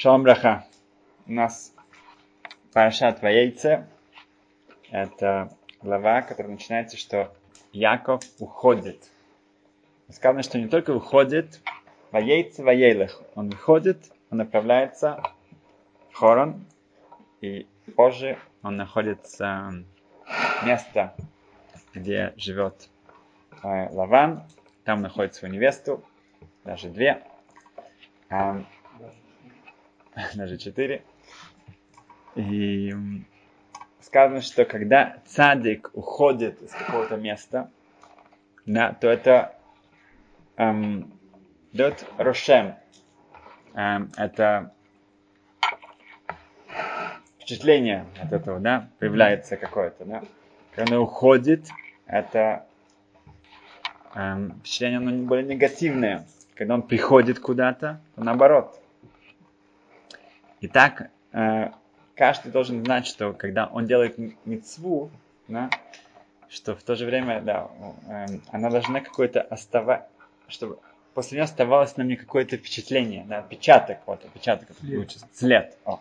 Шалом Браха. У нас Парашат Ваейце. Это глава, которая начинается, что Яков уходит. Сказано, что не только уходит, Ваейце Ваейлых. Он выходит, он направляется в Хорон, и позже он находится место, где живет э, Лаван. Там находит свою невесту, даже две даже четыре. И сказано, что когда цадик уходит из какого-то места, да, то это эм, дает рошем. Эм, это впечатление от этого, да, появляется какое-то, да. Когда оно уходит, это эм, впечатление оно более негативное. Когда он приходит куда-то, то наоборот. Итак, э, каждый должен знать, что когда он делает мецву, да, что в то же время, да, э, она должна какое-то оставать, чтобы после нее оставалось на мне какое-то впечатление, да, отпечаток, вот, отпечаток, след. след. О.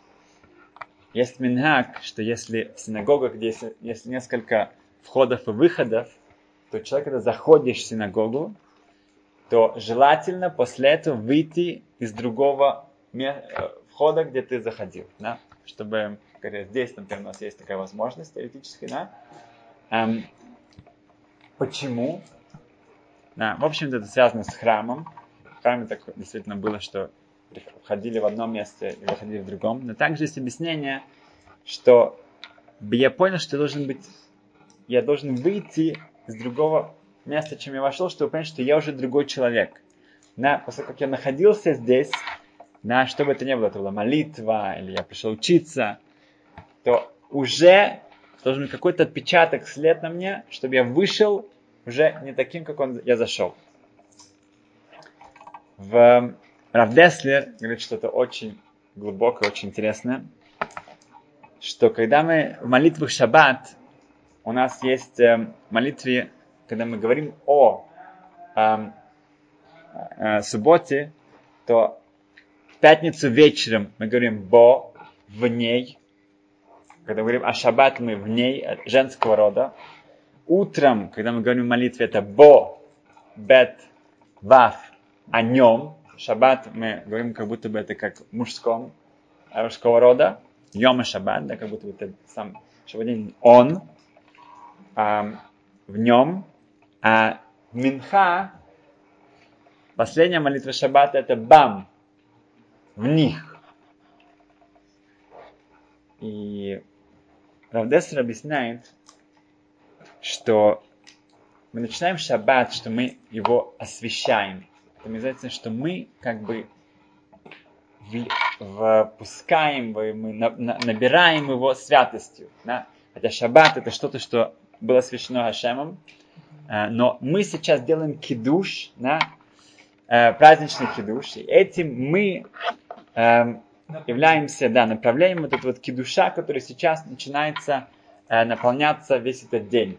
Есть минхак, что если в синагогах, где есть, есть несколько входов и выходов, то человек, когда заходишь в синагогу, то желательно после этого выйти из другого места, входа, где ты заходил, да, чтобы, говоря, здесь, например, у нас есть такая возможность теоретически, да. Эм, почему? Да, в общем-то, это связано с храмом. В храме так действительно было, что входили в одном месте и выходили в другом. Но также есть объяснение, что я понял, что должен быть, я должен выйти из другого места, чем я вошел, чтобы понять, что я уже другой человек. Да, после как я находился здесь, да, что бы это ни было, это была молитва, или я пришел учиться, то уже должен быть какой-то отпечаток, след на мне, чтобы я вышел уже не таким, как он, я зашел. В Равдеслер говорит что-то очень глубокое, очень интересное, что когда мы в молитвах Шаббат, у нас есть э, молитве, когда мы говорим о э, э, субботе, то пятницу вечером мы говорим «бо», «в ней». Когда мы говорим о шаббат, мы «в ней», женского рода. Утром, когда мы говорим в молитве, это «бо», «бет», «ваф», «о нем». Шаббат мы говорим, как будто бы это как мужском, мужского рода. Йома шаббат, да, как будто бы это сам шаббат он, а, в нем. А минха, последняя молитва шаббата, это бам, в них. И Равдесер объясняет, что мы начинаем шаббат, что мы его освещаем. Это называется, что мы как бы впускаем, мы набираем его святостью. Да? Хотя шаббат это что-то, что было освящено Хашемом, э, но мы сейчас делаем кидуш, да? Э, праздничный кидуш, и этим мы Эм, являемся, да, направляем вот этот вот кидуша, который сейчас начинается э, наполняться весь этот день.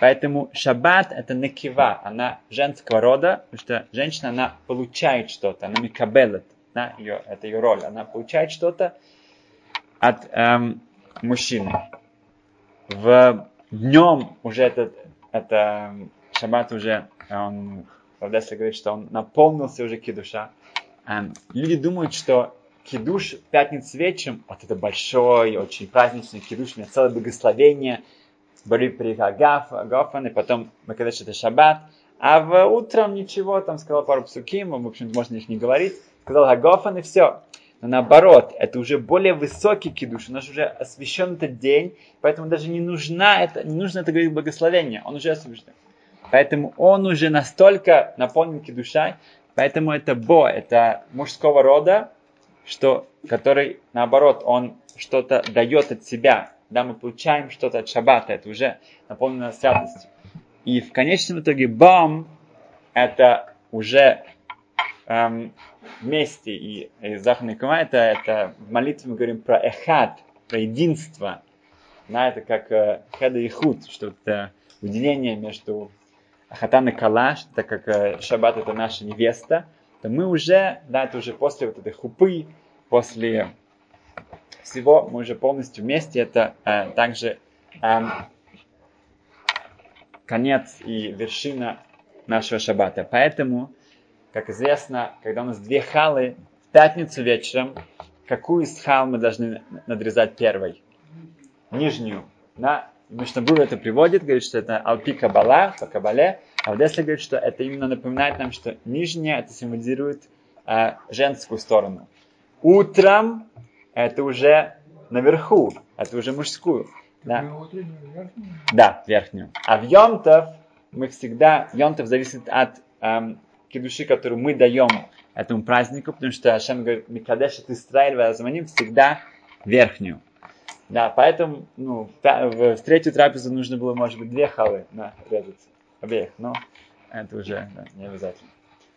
Поэтому шаббат это некива, она женского рода, потому что женщина, она получает что-то, она микабелет, да, ее, это ее роль, она получает что-то от эм, мужчины. В днем уже этот, это шаббат уже, он, Правда, говорит, что он наполнился уже кидуша. Эм, люди думают, что кидуш пятница вечером, вот это большой, очень праздничный кидуш, у меня целое благословение, Бори Прихагаф, Гофан, и потом Макадеш это шаббат. А в утром ничего, там сказал пару псуким, в общем можно их не говорить, сказал Хагофан и все. Но наоборот, это уже более высокий кидуш, у нас уже освящен этот день, поэтому даже не, нужна это, не нужно это говорить благословение, он уже освящен. Поэтому он уже настолько наполнен кидушай, Поэтому это бо, это мужского рода, что, который, наоборот, он что-то дает от себя. Да, мы получаем что-то от шаббата, это уже наполнено святостью. И в конечном итоге бам, это уже эм, вместе. И, и Захарный Кума, это, это в молитве мы говорим про эхад, про единство. Да, это как э, хеда и худ, что это уделение между Хатан и Калаш, так как э, Шаббат это наша невеста, то мы уже, да, это уже после вот этой хупы, после всего мы уже полностью вместе. Это э, также э, конец и вершина нашего шаббата. Поэтому, как известно, когда у нас две халы, в пятницу вечером, какую из хал мы должны надрезать первой? Нижнюю. Да? Мишнабур это приводит, говорит, что это алпи кабала, по кабале, а вот если говорит, что это именно напоминает нам, что нижняя это символизирует э, женскую сторону. Утром это уже наверху, это уже мужскую. Да, да верхнюю. А в Йомтов мы всегда, Йомтов зависит от эм, кедуши, которую мы даем этому празднику, потому что Ашем говорит, Микадеш, ты Израиль, Вазманим, всегда верхнюю. Да, поэтому ну, в, в третью трапезу нужно было, может быть, две халы на резать обеих, но это уже да, не обязательно.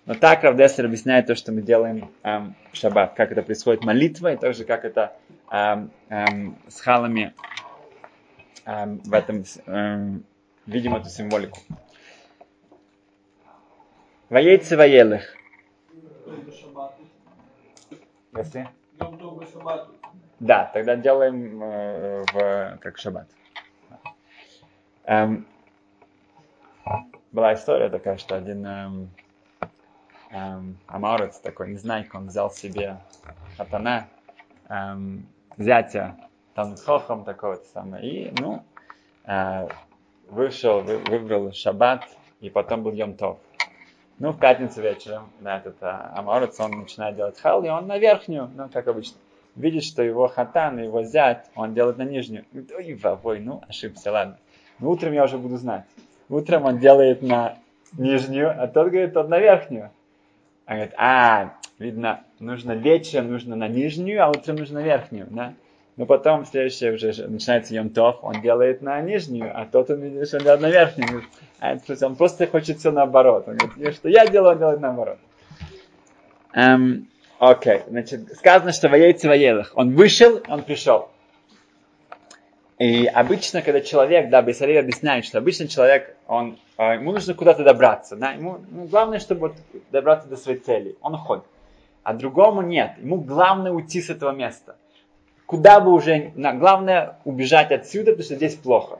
Но так Равдесер объясняет то, что мы делаем эм, в шаббат, как это происходит молитва, и также как это эм, эм, с халами эм, в этом эм, видим эту символику. Воейцы воелых. Если? Да, тогда делаем э, в, как шаббат. Эм, была история такая, что один эм, эм, амаурец такой, незнайка, он взял себе хатана, эм, зятя Танхохом такого самого, и, ну, э, вышел, вы, выбрал шаббат, и потом был Йом Тов. Ну, в пятницу вечером на этот а, Аморец, он начинает делать хал, и он на верхнюю, ну, как обычно. Видит, что его хатан, его зять, он делает на нижнюю. Ой, вовой, ну, ошибся, ладно. Ну, утром я уже буду знать. Утром он делает на нижнюю, а тот говорит, он на верхнюю. Он говорит, а, видно, нужно вечером, нужно на нижнюю, а утром нужно на верхнюю, да? Но потом следующее уже начинается Йомтов, он делает на нижнюю, а тот он видит, что он делает на верхнюю. А это, он просто хочет все наоборот. Он говорит, что я делаю, он делает наоборот. Эм, окей, значит, сказано, что воейцы воелых. Он вышел, он пришел. И обычно, когда человек, да, Бесарей объясняет, что обычно человек, он, э, ему нужно куда-то добраться, да, ему ну, главное, чтобы вот добраться до своей цели, он уходит. А другому нет, ему главное уйти с этого места – куда бы уже, главное убежать отсюда, потому что здесь плохо.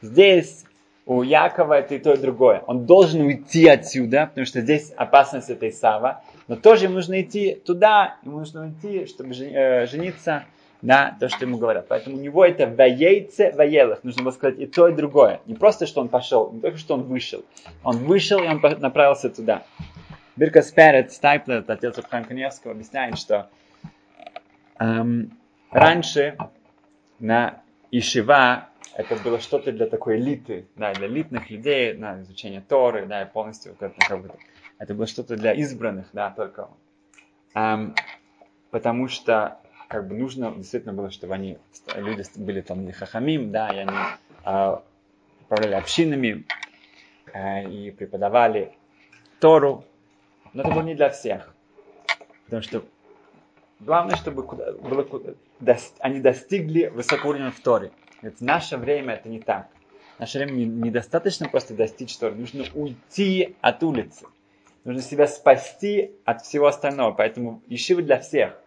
Здесь у Якова это и то, и другое. Он должен уйти отсюда, потому что здесь опасность этой Сава. Но тоже ему нужно идти туда, ему нужно идти, чтобы э, жениться на то, что ему говорят. Поэтому у него это воейце, воелых. Нужно было сказать и то, и другое. Не просто, что он пошел, не только, что он вышел. Он вышел, и он направился туда. Бирка Сперет Стайплет, отец Абхам Каневского, объясняет, что эм, Раньше на Ишива это было что-то для такой элиты, да, для элитных людей, на изучение Торы, да, и полностью как, бы, это было что-то для избранных, да, только. Um, потому что как бы нужно действительно было, чтобы они, люди были там хахамим, да, и они uh, управляли общинами uh, и преподавали Тору, но это было не для всех. Потому что Главное, чтобы куда, было, куда, дос, они достигли высокого уровня в Торе. В наше время это не так. Наше время недостаточно не просто достичь Торы. Нужно уйти от улицы. Нужно себя спасти от всего остального. Поэтому Ешива для всех.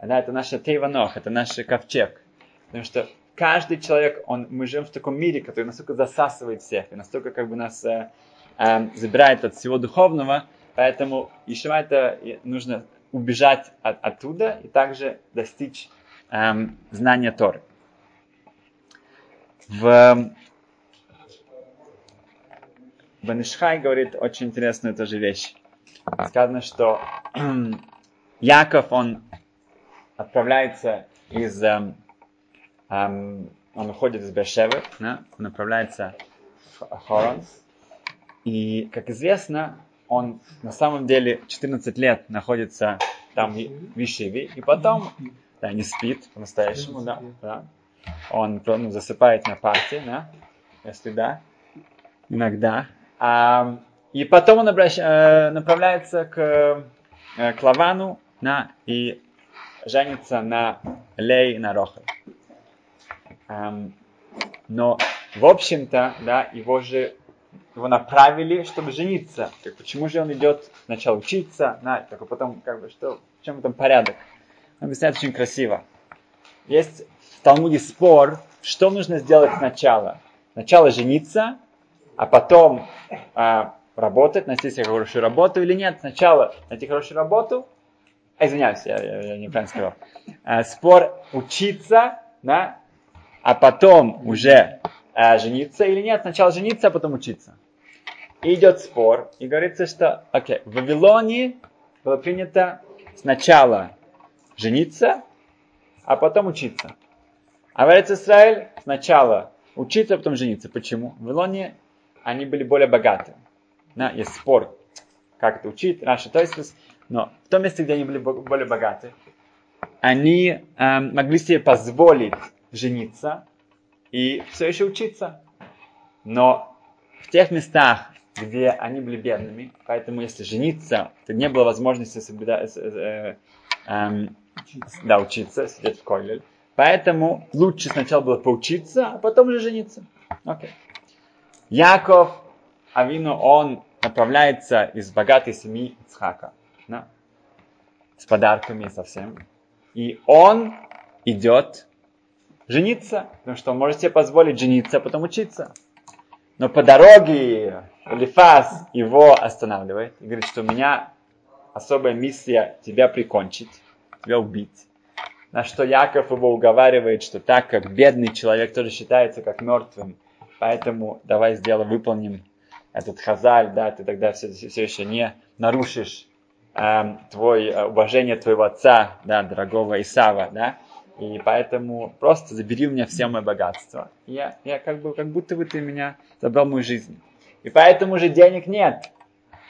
Да, это наша Тейванох, это наш ковчег. Потому что каждый человек, он, мы живем в таком мире, который настолько засасывает всех, и настолько как бы нас э, э, забирает от всего духовного, поэтому Ишива это нужно убежать от, оттуда и также достичь эм, знания Торы. В Банишхай говорит очень интересную тоже вещь. Сказано, что Яков, он отправляется из... Эм, эм, он уходит из Бершевы, да, он направляется в Хоронс. И, как известно, он на самом деле 14 лет находится там в Ишиве, и потом да, не спит по-настоящему, да, да. Он ну, засыпает на парте, да, если да, иногда. А, и потом он обращ... Э, направляется к, э, к Лавану да, и женится на Лей на Рохе. но, в общем-то, да, его же его направили, чтобы жениться. Так почему же он идет сначала учиться, на, так, а потом, как бы, что, в чем там порядок? объясняет очень красиво. Есть в Талмуде спор, что нужно сделать сначала. Сначала жениться, а потом а, работать, найти себе хорошую работу или нет. Сначала найти хорошую работу, а, извиняюсь, я, я, я неправильно сказал. А, спор учиться, да, а потом уже а, жениться или нет. Сначала жениться, а потом учиться. И идет спор, и говорится, что, окей, в Вавилоне было принято сначала жениться, а потом учиться. А в Израиль сначала учиться, а потом жениться. Почему? В Вавилоне они были более богаты. Да, есть спор, как это учить, Раша, то есть, но в том месте, где они были более богаты, они эм, могли себе позволить жениться и все еще учиться. Но в тех местах, где они были бедными, поэтому если жениться, то не было возможности соблюдать, э, э, э, да, учиться, сидеть в колледже. Поэтому лучше сначала было поучиться, а потом уже жениться. Okay. Яков, Авину, он направляется из богатой семьи Ицхака. Да? С подарками совсем. И он идет жениться, потому что он может себе позволить жениться, а потом учиться. Но по дороге Элифаз его останавливает и говорит, что у меня особая миссия тебя прикончить, тебя убить. На что Яков его уговаривает, что так как бедный человек тоже считается как мертвым, поэтому давай сделаем, выполним этот хазаль, да, ты тогда все, все еще не нарушишь э, твой, уважение твоего отца, да, дорогого Исава, да, и поэтому просто забери у меня все мое богатство. Я, я как бы, как будто бы ты меня забрал мою жизнь. И поэтому же денег нет.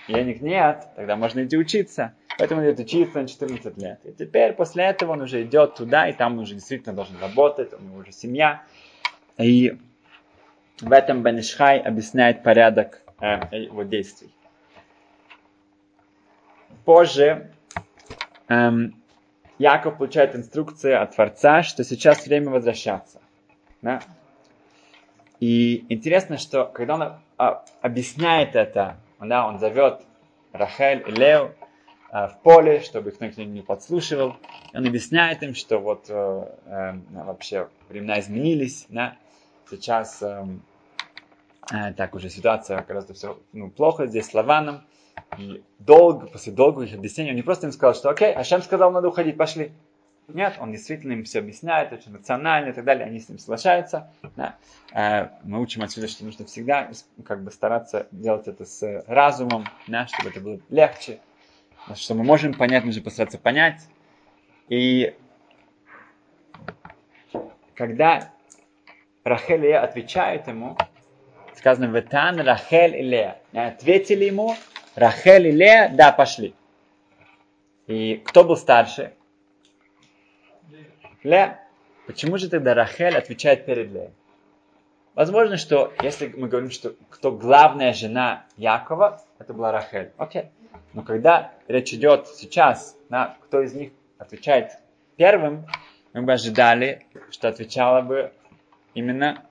Денег нет, тогда можно идти учиться. Поэтому идет учиться на 14 лет. И теперь после этого он уже идет туда, и там он уже действительно должен работать, у него уже семья. И в этом Бенишхай объясняет порядок э, его действий. Позже эм, Яков получает инструкции от Творца, что сейчас время возвращаться. Да? И интересно, что когда он а, объясняет это, да, он зовет Рахель и Лео в поле, чтобы их никто не подслушивал. Он объясняет им, что вот э, э, вообще времена изменились, да? сейчас э, э, так уже ситуация гораздо все ну, плохо здесь с Лаваном. И долго, после долгого их объяснений, он не просто им сказал, что окей, Ашем сказал, надо уходить, пошли. Нет, он действительно им все объясняет, очень рационально и так далее, они с ним соглашаются. Да. Э, мы учим отсюда, что нужно всегда как бы стараться делать это с разумом, да, чтобы это было легче, что мы можем понять, нужно постараться понять. И когда Рахель и Лея отвечают ему, сказано «Ветан Рахель и Лея». Ответили ему, Рахель и Лея, да, пошли. И кто был старше? Лея. Почему же тогда Рахель отвечает перед Леей? Возможно, что если мы говорим, что кто главная жена Якова, это была Рахель. Окей. Но когда речь идет сейчас, на кто из них отвечает первым, мы бы ожидали, что отвечала бы именно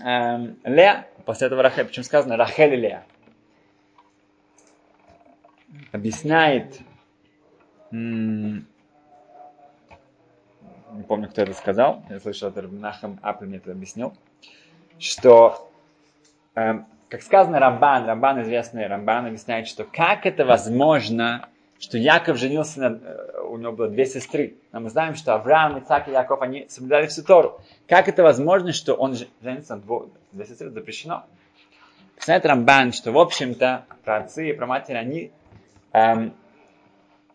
эм, Лея, после этого Рахель. Почему сказано Рахель и Лея? объясняет, не помню, кто это сказал, я слышал, это Нахам Апель мне это объяснил, что, э, как сказано Рамбан, Рамбан известный Рамбан объясняет, что как это возможно, что Яков женился, на, э, у него было две сестры. Но мы знаем, что Авраам, Ицак и Яков, они соблюдали всю Тору. Как это возможно, что он женится на двух, две сестры, запрещено? Знает Рамбан, что, в общем-то, про отцы и про матери, они эм,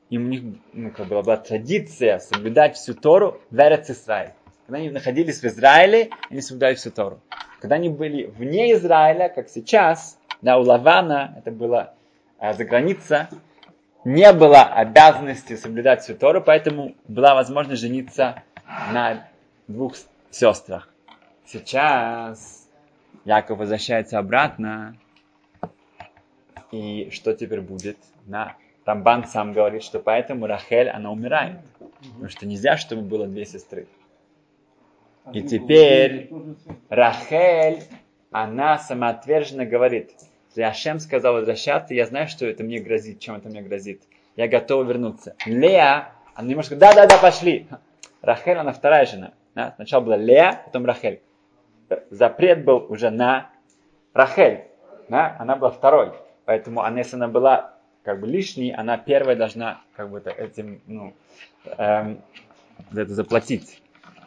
и у них ну, как бы, была традиция соблюдать всю Тору в Эрец Израиль. Когда они находились в Израиле, они соблюдали всю Тору. Когда они были вне Израиля, как сейчас, да, у Лавана, это было э, за граница, не было обязанности соблюдать всю Тору, поэтому была возможность жениться на двух сестрах. Сейчас Яков возвращается обратно, и что теперь будет? На Рамбан сам говорит, что поэтому Рахель, она умирает. Потому что нельзя, чтобы было две сестры. И теперь Рахель, она самоотверженно говорит, если сказал возвращаться, я знаю, что это мне грозит, чем это мне грозит. Я готова вернуться. Лея, Она не может сказать, да-да-да, пошли. Рахель, она вторая жена. Да? Сначала была Лея, потом Рахель. Запрет был уже на Рахель. Да? Она была второй. Поэтому она, если она была как бы лишней, она первая должна как бы этим, ну, эм, за это заплатить.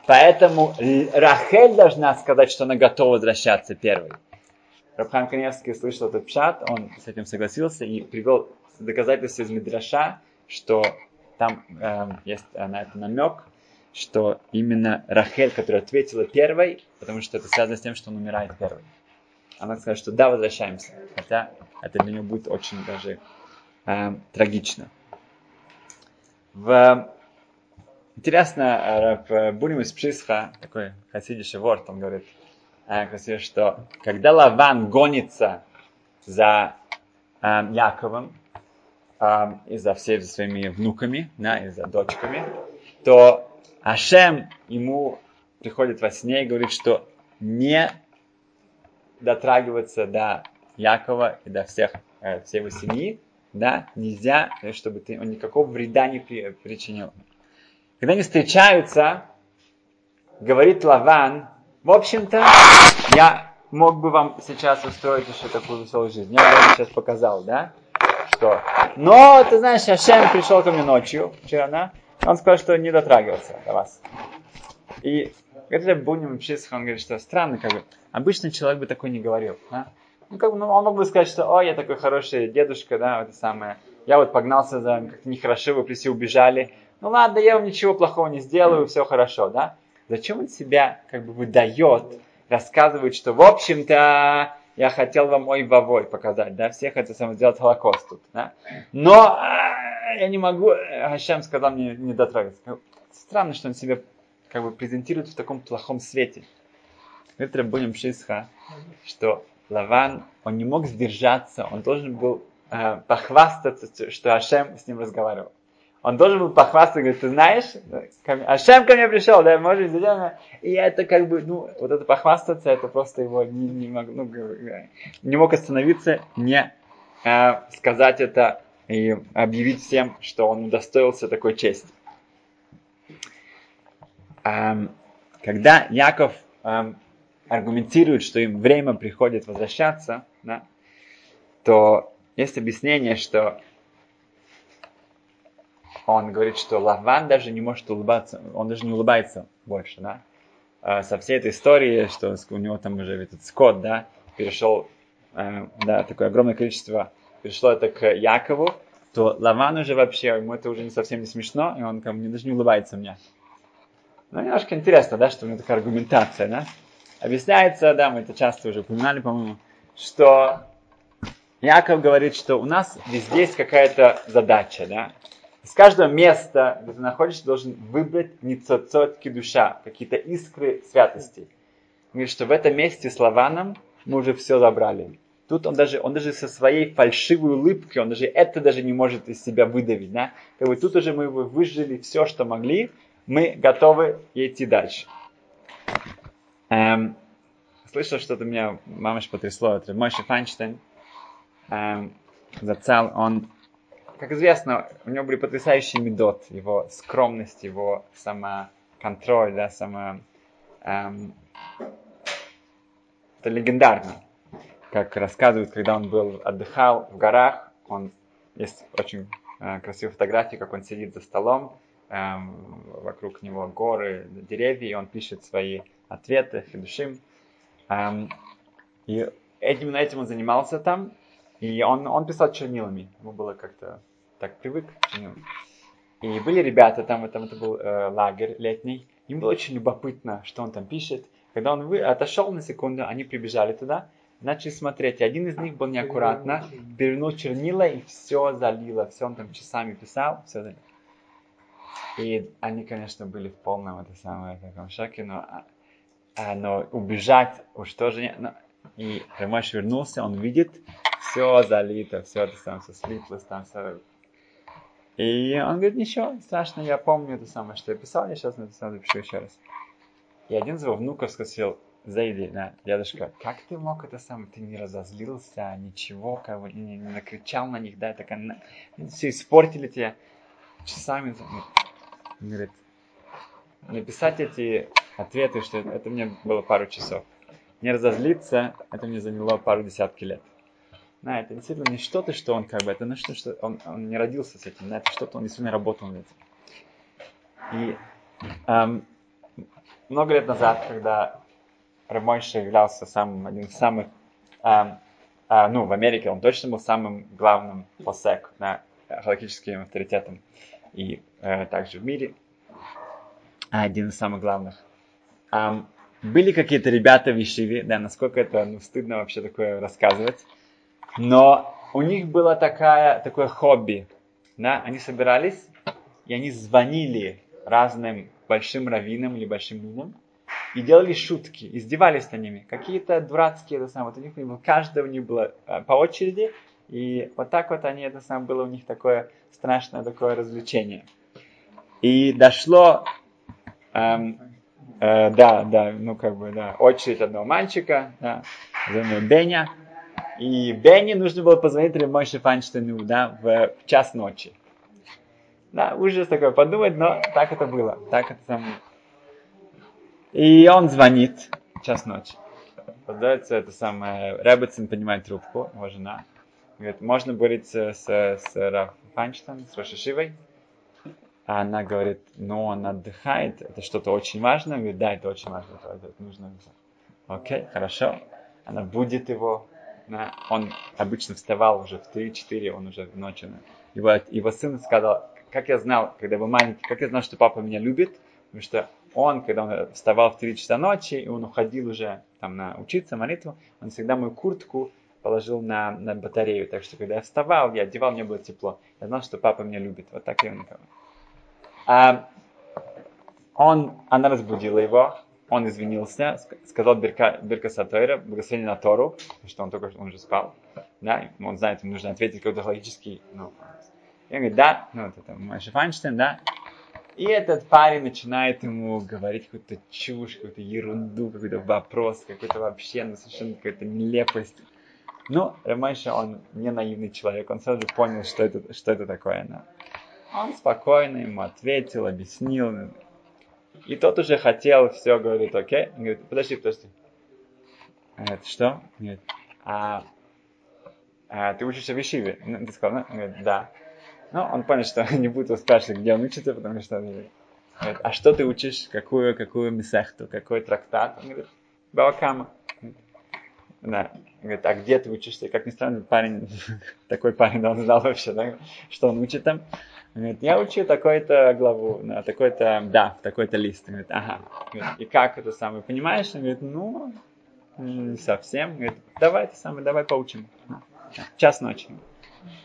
Поэтому Рахель должна сказать, что она готова возвращаться первой. Рабхан Каневский слышал этот пшат, он с этим согласился и привел доказательства из Мидраша, что там э, есть на это намек, что именно Рахель, которая ответила первой, потому что это связано с тем, что он умирает первой. Она сказала, что да, возвращаемся. Хотя это для нее будет очень даже э, трагично. В, интересно, в Бурим из Пшисха, такой хасидиший ворд, он говорит, э, что когда Лаван гонится за э, Яковом, э, и за всеми своими внуками, да, и за дочками, то Ашем ему приходит во сне и говорит, что не дотрагиваться до Якова и до всех, э, всей его семьи, да, нельзя, э, чтобы ты, он никакого вреда не при, причинил. Когда они встречаются, говорит Лаван, в общем-то, я мог бы вам сейчас устроить еще такую веселую жизнь. Я вам сейчас показал, да? Что? Но, ты знаешь, Ашем пришел ко мне ночью, вчера, да? Он сказал, что не дотрагивался до вас. И это Буним Пшисх, он говорит, что странно, как бы, обычный человек бы такой не говорил, да? Ну, как бы, ну, он мог бы сказать, что, о, я такой хороший дедушка, да, это самое, я вот погнался за как-то нехорошо, вы все убежали, ну ладно, я вам ничего плохого не сделаю, все хорошо, да? Зачем он себя как бы выдает, рассказывает, что в общем-то я хотел вам ой вовой показать, да, всех это самое сделать Холокост тут, да? Но а, я не могу, Хашем сказал мне не дотрагиваться. Странно, что он себя как бы презентирует в таком плохом свете. Мы будем Шисха, что Лаван, он не мог сдержаться, он должен был э, похвастаться, что Ашем с ним разговаривал. Он должен был похвастаться, говорит, ты знаешь, Ашем ко мне пришел, да, может, и это как бы, ну, вот это похвастаться, это просто его не, не, мог, ну, не мог остановиться, не э, сказать это и объявить всем, что он удостоился такой чести. Эм, когда Яков эм, аргументирует, что им время приходит возвращаться, да, то есть объяснение, что он говорит, что Лаван даже не может улыбаться, он даже не улыбается больше, да. А со всей этой историей, что у него там уже этот скот, да, перешел, э, да, такое огромное количество, перешло это к Якову, то Лаван уже вообще, ему это уже не совсем не смешно, и он ко мне даже не улыбается мне. Ну, немножко интересно, да, что у него такая аргументация, да. Объясняется, да, мы это часто уже упоминали, по-моему, что Яков говорит, что у нас везде есть какая-то задача, да. С каждого места, где ты находишься, должен выбрать ницоцотки душа, какие-то искры святости. Говорит, что в этом месте с Лаваном мы уже все забрали. Тут он даже, он даже со своей фальшивой улыбкой, он даже это даже не может из себя выдавить. Да? Как бы тут уже мы выжили все, что могли, мы готовы идти дальше. Эм, слышал, что-то меня мамаш потрясло. Это Мойши Файнштейн. Эм, Зацал, он как известно, у него были потрясающие медот, его скромность, его самоконтроль, да, само... Эм, это легендарно. Как рассказывают, когда он был, отдыхал в горах, он есть очень э, красивая фотография, как он сидит за столом, эм, вокруг него горы, деревья, и он пишет свои ответы, хидушим. Эм, и этим, на этим он занимался там, и он, он писал чернилами. Ему было как-то так привык к чернилам. И были ребята, там, там это был э, лагерь летний. Им было очень любопытно, что он там пишет. Когда он вы, отошел на секунду, они прибежали туда, начали смотреть. И один из них был неаккуратно, перевернул чернила и все залило. Все он там часами писал, все залило. И они, конечно, были в полном это самое, таком шоке, но, а, а но убежать уж тоже не... Но, и Рамаш вернулся, он видит, все залито, все это самое, все слиплось, там все... И он говорит, ничего, страшно, я помню это самое, что я писал, я сейчас написал, запишу еще раз. И один из его внуков сказал, Зайди, да, дедушка, как ты мог это самое, ты не разозлился, ничего, как бы не, не накричал на них, да, так они все испортили тебе часами. Он говорит, написать эти ответы, что это мне было пару часов. Не разозлиться, это мне заняло пару десятки лет. На, это действительно не что-то, что он как бы, это не что, что он, он не родился с этим, на, это что-то, он действительно работал над этим. И эм, много лет назад, когда Рамойша являлся самым, одним из самых, эм, э, ну, в Америке он точно был самым главным посек, да, халактическим авторитетом, и э, также в мире, один из самых главных. Um, были какие-то ребята в Ишиве, да, насколько это ну, стыдно вообще такое рассказывать, но у них было такая, такое хобби, да, они собирались, и они звонили разным большим раввинам или большим людям, и делали шутки, издевались над ними, какие-то дурацкие, это самое, вот у них было, каждого у них было э, по очереди, и вот так вот они, это самое, было у них такое страшное такое развлечение. И дошло, эм, э, да, да, ну как бы, да, очередь одного мальчика, да, зовут Беня, и Бенни нужно было позвонить Ремойше Файнштейну, да, в час ночи. Да, ужас такой подумать, но так это было, так это самое. И он звонит в час ночи. Подается это самое, Рэббетсон поднимает трубку, его жена, Говорит, можно говорить с, с, с Раф Файнштейн, с Рошишивой? А она говорит, ну он отдыхает, это что-то очень важное. Говорит, да, это очень важно, это нужно. Окей, хорошо. Она будет его. Да. Он обычно вставал уже в 3-4, он уже ночью. Его, его сын сказал, как я знал, когда был маленький, как я знал, что папа меня любит, потому что он, когда он вставал в 3 часа ночи, и он уходил уже там на учиться, молитву, он всегда мою куртку положил на, на батарею. Так что, когда я вставал, я одевал, мне было тепло. Я знал, что папа меня любит. Вот так я никого. А, он, она разбудила его, он извинился, сказал Берка, Берка Сатойра, благословение на Тору, потому что он только он уже спал. Да, он знает, ему нужно ответить какой-то логический. Ну, я говорю, да, ну, вот это Маша Файнштейн, да. И этот парень начинает ему говорить какую-то чушь, какую-то ерунду, какой-то вопрос, какой-то вообще ну, совершенно какая-то нелепость. Ну, Рамайша, он не наивный человек, он сразу понял, что это, что это такое. Но он спокойно ему ответил, объяснил. И тот уже хотел, все, говорит, окей. Он говорит, подожди, подожди. Говорит, что? Говорит, а, а ты учишься в Ишиве? Ну, ты сказал, ну? Он говорит, да. Ну, он понял, что не будет спрашивать, где он учится, потому что... Говорит, а что ты учишь? Какую, какую месахту? Какой трактат? Он говорит, Баакама. Да. Говорит, а где ты учишься? Как ни странно, парень, такой парень, он знал вообще, да, что он учит там. Он говорит, я учу такой-то главу, на такой-то, да, такой-то лист. Он говорит, ага. Говорит, и как это самое, понимаешь? Он говорит, ну, не совсем. Он говорит, давай это самое, давай поучим. Час ночи.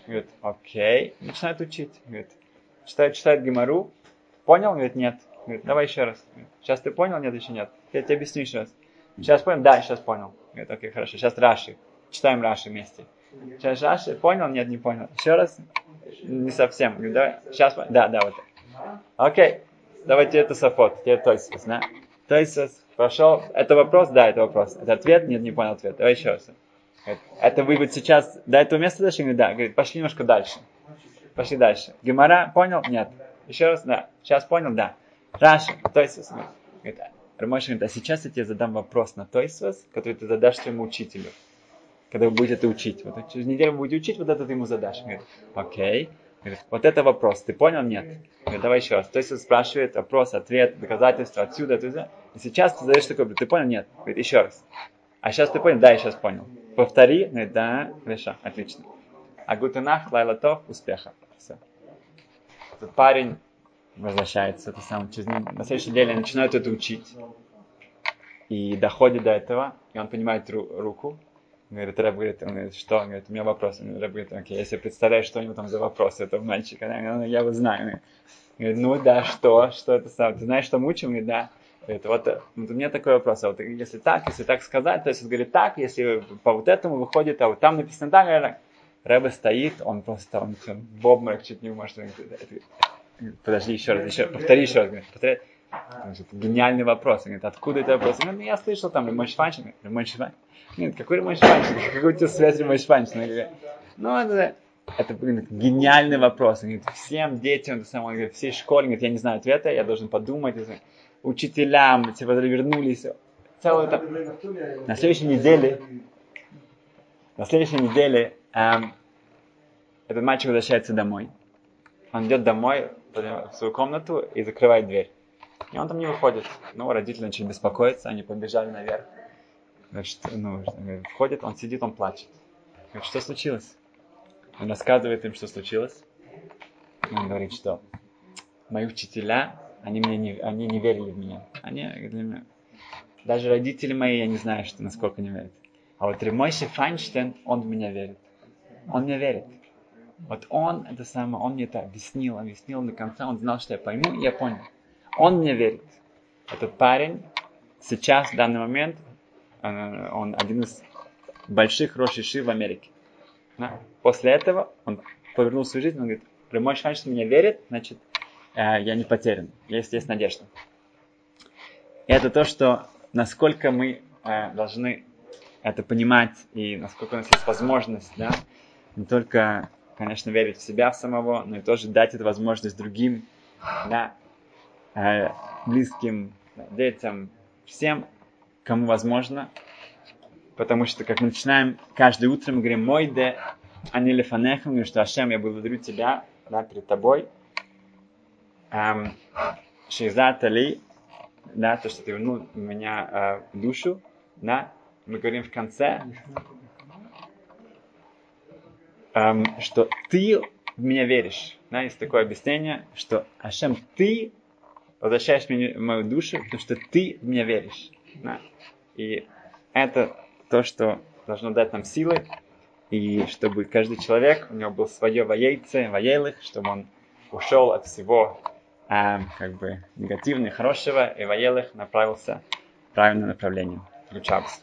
Говорит, окей. Начинает учить. Говорит, читает, читает Гемору. Понял? Говорит, нет. Говорит, давай еще раз. Сейчас ты понял? Нет, еще нет. Я тебе объясню еще раз. Сейчас понял? Да, сейчас понял. Говорит, окей, хорошо. Сейчас Раши. Читаем Раши вместе. Сейчас Раши. Понял? Нет, не понял. Еще раз. Не совсем. Говорит, давай. Сейчас. Да, да, вот. Окей. Давайте это сафот. Теперь Тойсус, да? Тойсус. Прошел. Это вопрос? Да, это вопрос. Это ответ? Нет, не понял ответ. Давай еще раз. Это вы вот сейчас до этого места дошли? Говорит, да. Говорит, пошли немножко дальше. Пошли дальше. Гемора, понял? Нет. Еще раз, да. Сейчас понял? Да. Раши, Тойсус. Говорит, Рамош говорит, а сейчас я тебе задам вопрос на Тойсвас, который ты задашь своему учителю, когда вы будете учить. Вот через неделю вы будете учить, вот это ты ему задашь. Говорит, окей. Говорит, вот это вопрос, ты понял? Нет. Говорит, давай еще раз. То есть он спрашивает вопрос, ответ, доказательства отсюда, отсюда. И сейчас ты задаешь такой, ты понял? Нет. Говорит, еще раз. А сейчас ты понял? Да, я сейчас понял. Повтори. Говорит, да, хорошо, отлично. А гутенах, лайлатов, успеха. Все. Этот парень возвращается, это сам, через, на следующей неделе начинают это учить. И доходит до этого, и он поднимает ру, руку, говорит, Рэб говорит, он говорит, что? Он говорит, у меня вопрос. Он Рэб говорит, окей, если представляешь, что у него там за вопрос этого мальчика, да? я его знаю. Он говорит, ну да, что? Что это сам? Ты знаешь, что мы учим? Говорит, да. Говорит, вот, вот у меня такой вопрос, а вот если так, если так сказать, то есть он говорит так, если по вот этому выходит, а вот там написано так, Рэбе стоит, он просто, он в обморок чуть не может, Подожди, еще раз, еще, повтори еще раз. Говорит, повтори. Гениальный вопрос. Он говорит, откуда это вопрос? Он говорит, я слышал там Ремон Шванчин. Ремон Шванчин. Нет, какой Ремон Шванчин? Какой у тебя связь Ремон Шванчин? Ну, это, это блин, гениальный вопрос. Он говорит, всем детям, это самое, он говорит, всей школе, говорит, я не знаю ответа, я должен подумать. Учителям, все вернулись. Целое это... На следующей неделе, на следующей неделе эм, этот мальчик возвращается домой. Он идет домой в свою комнату и закрывает дверь. И он там не выходит. Ну, родители начали беспокоиться, они побежали наверх. Значит, ну, входит, он сидит, он плачет. Говорит, что случилось? Он рассказывает им, что случилось. Он говорит, что мои учителя, они, мне не, они не верили в меня. Они для меня. Даже родители мои, я не знаю, что, насколько не верят. А вот Ремойши Файнштейн, он в меня верит. Он мне верит. Вот он, это самое, он мне это объяснил, объяснил до конца, он знал, что я пойму, и я понял. Он мне верит. Этот парень сейчас, в данный момент, э, он один из больших рошиши в Америке. Да? После этого он повернул свою жизнь, он говорит, прямой шанс, что меня верит, значит, э, я не потерян, есть, есть надежда. И это то, что насколько мы э, должны это понимать и насколько у нас есть возможность, да, не только, конечно, верить в себя в самого, но и тоже дать эту возможность другим, да, э, близким, детям, всем, кому возможно, потому что, как мы начинаем каждое утро, мы говорим, мой де, а не лефанеха, говорим, что Ашем, я благодарю тебя, да, перед тобой, эм, Шейзат Али, да, то, что ты вернул меня э, в душу, да, мы говорим в конце, эм, что ты в меня веришь. Да, есть такое объяснение, что Ашем, ты возвращаешь меня, мою душу, потому что ты в меня веришь. Да? И это то, что должно дать нам силы, и чтобы каждый человек, у него был свое воейце, воейлых, чтобы он ушел от всего э, как бы негативного, хорошего, и воелых направился в правильное направление. Включался.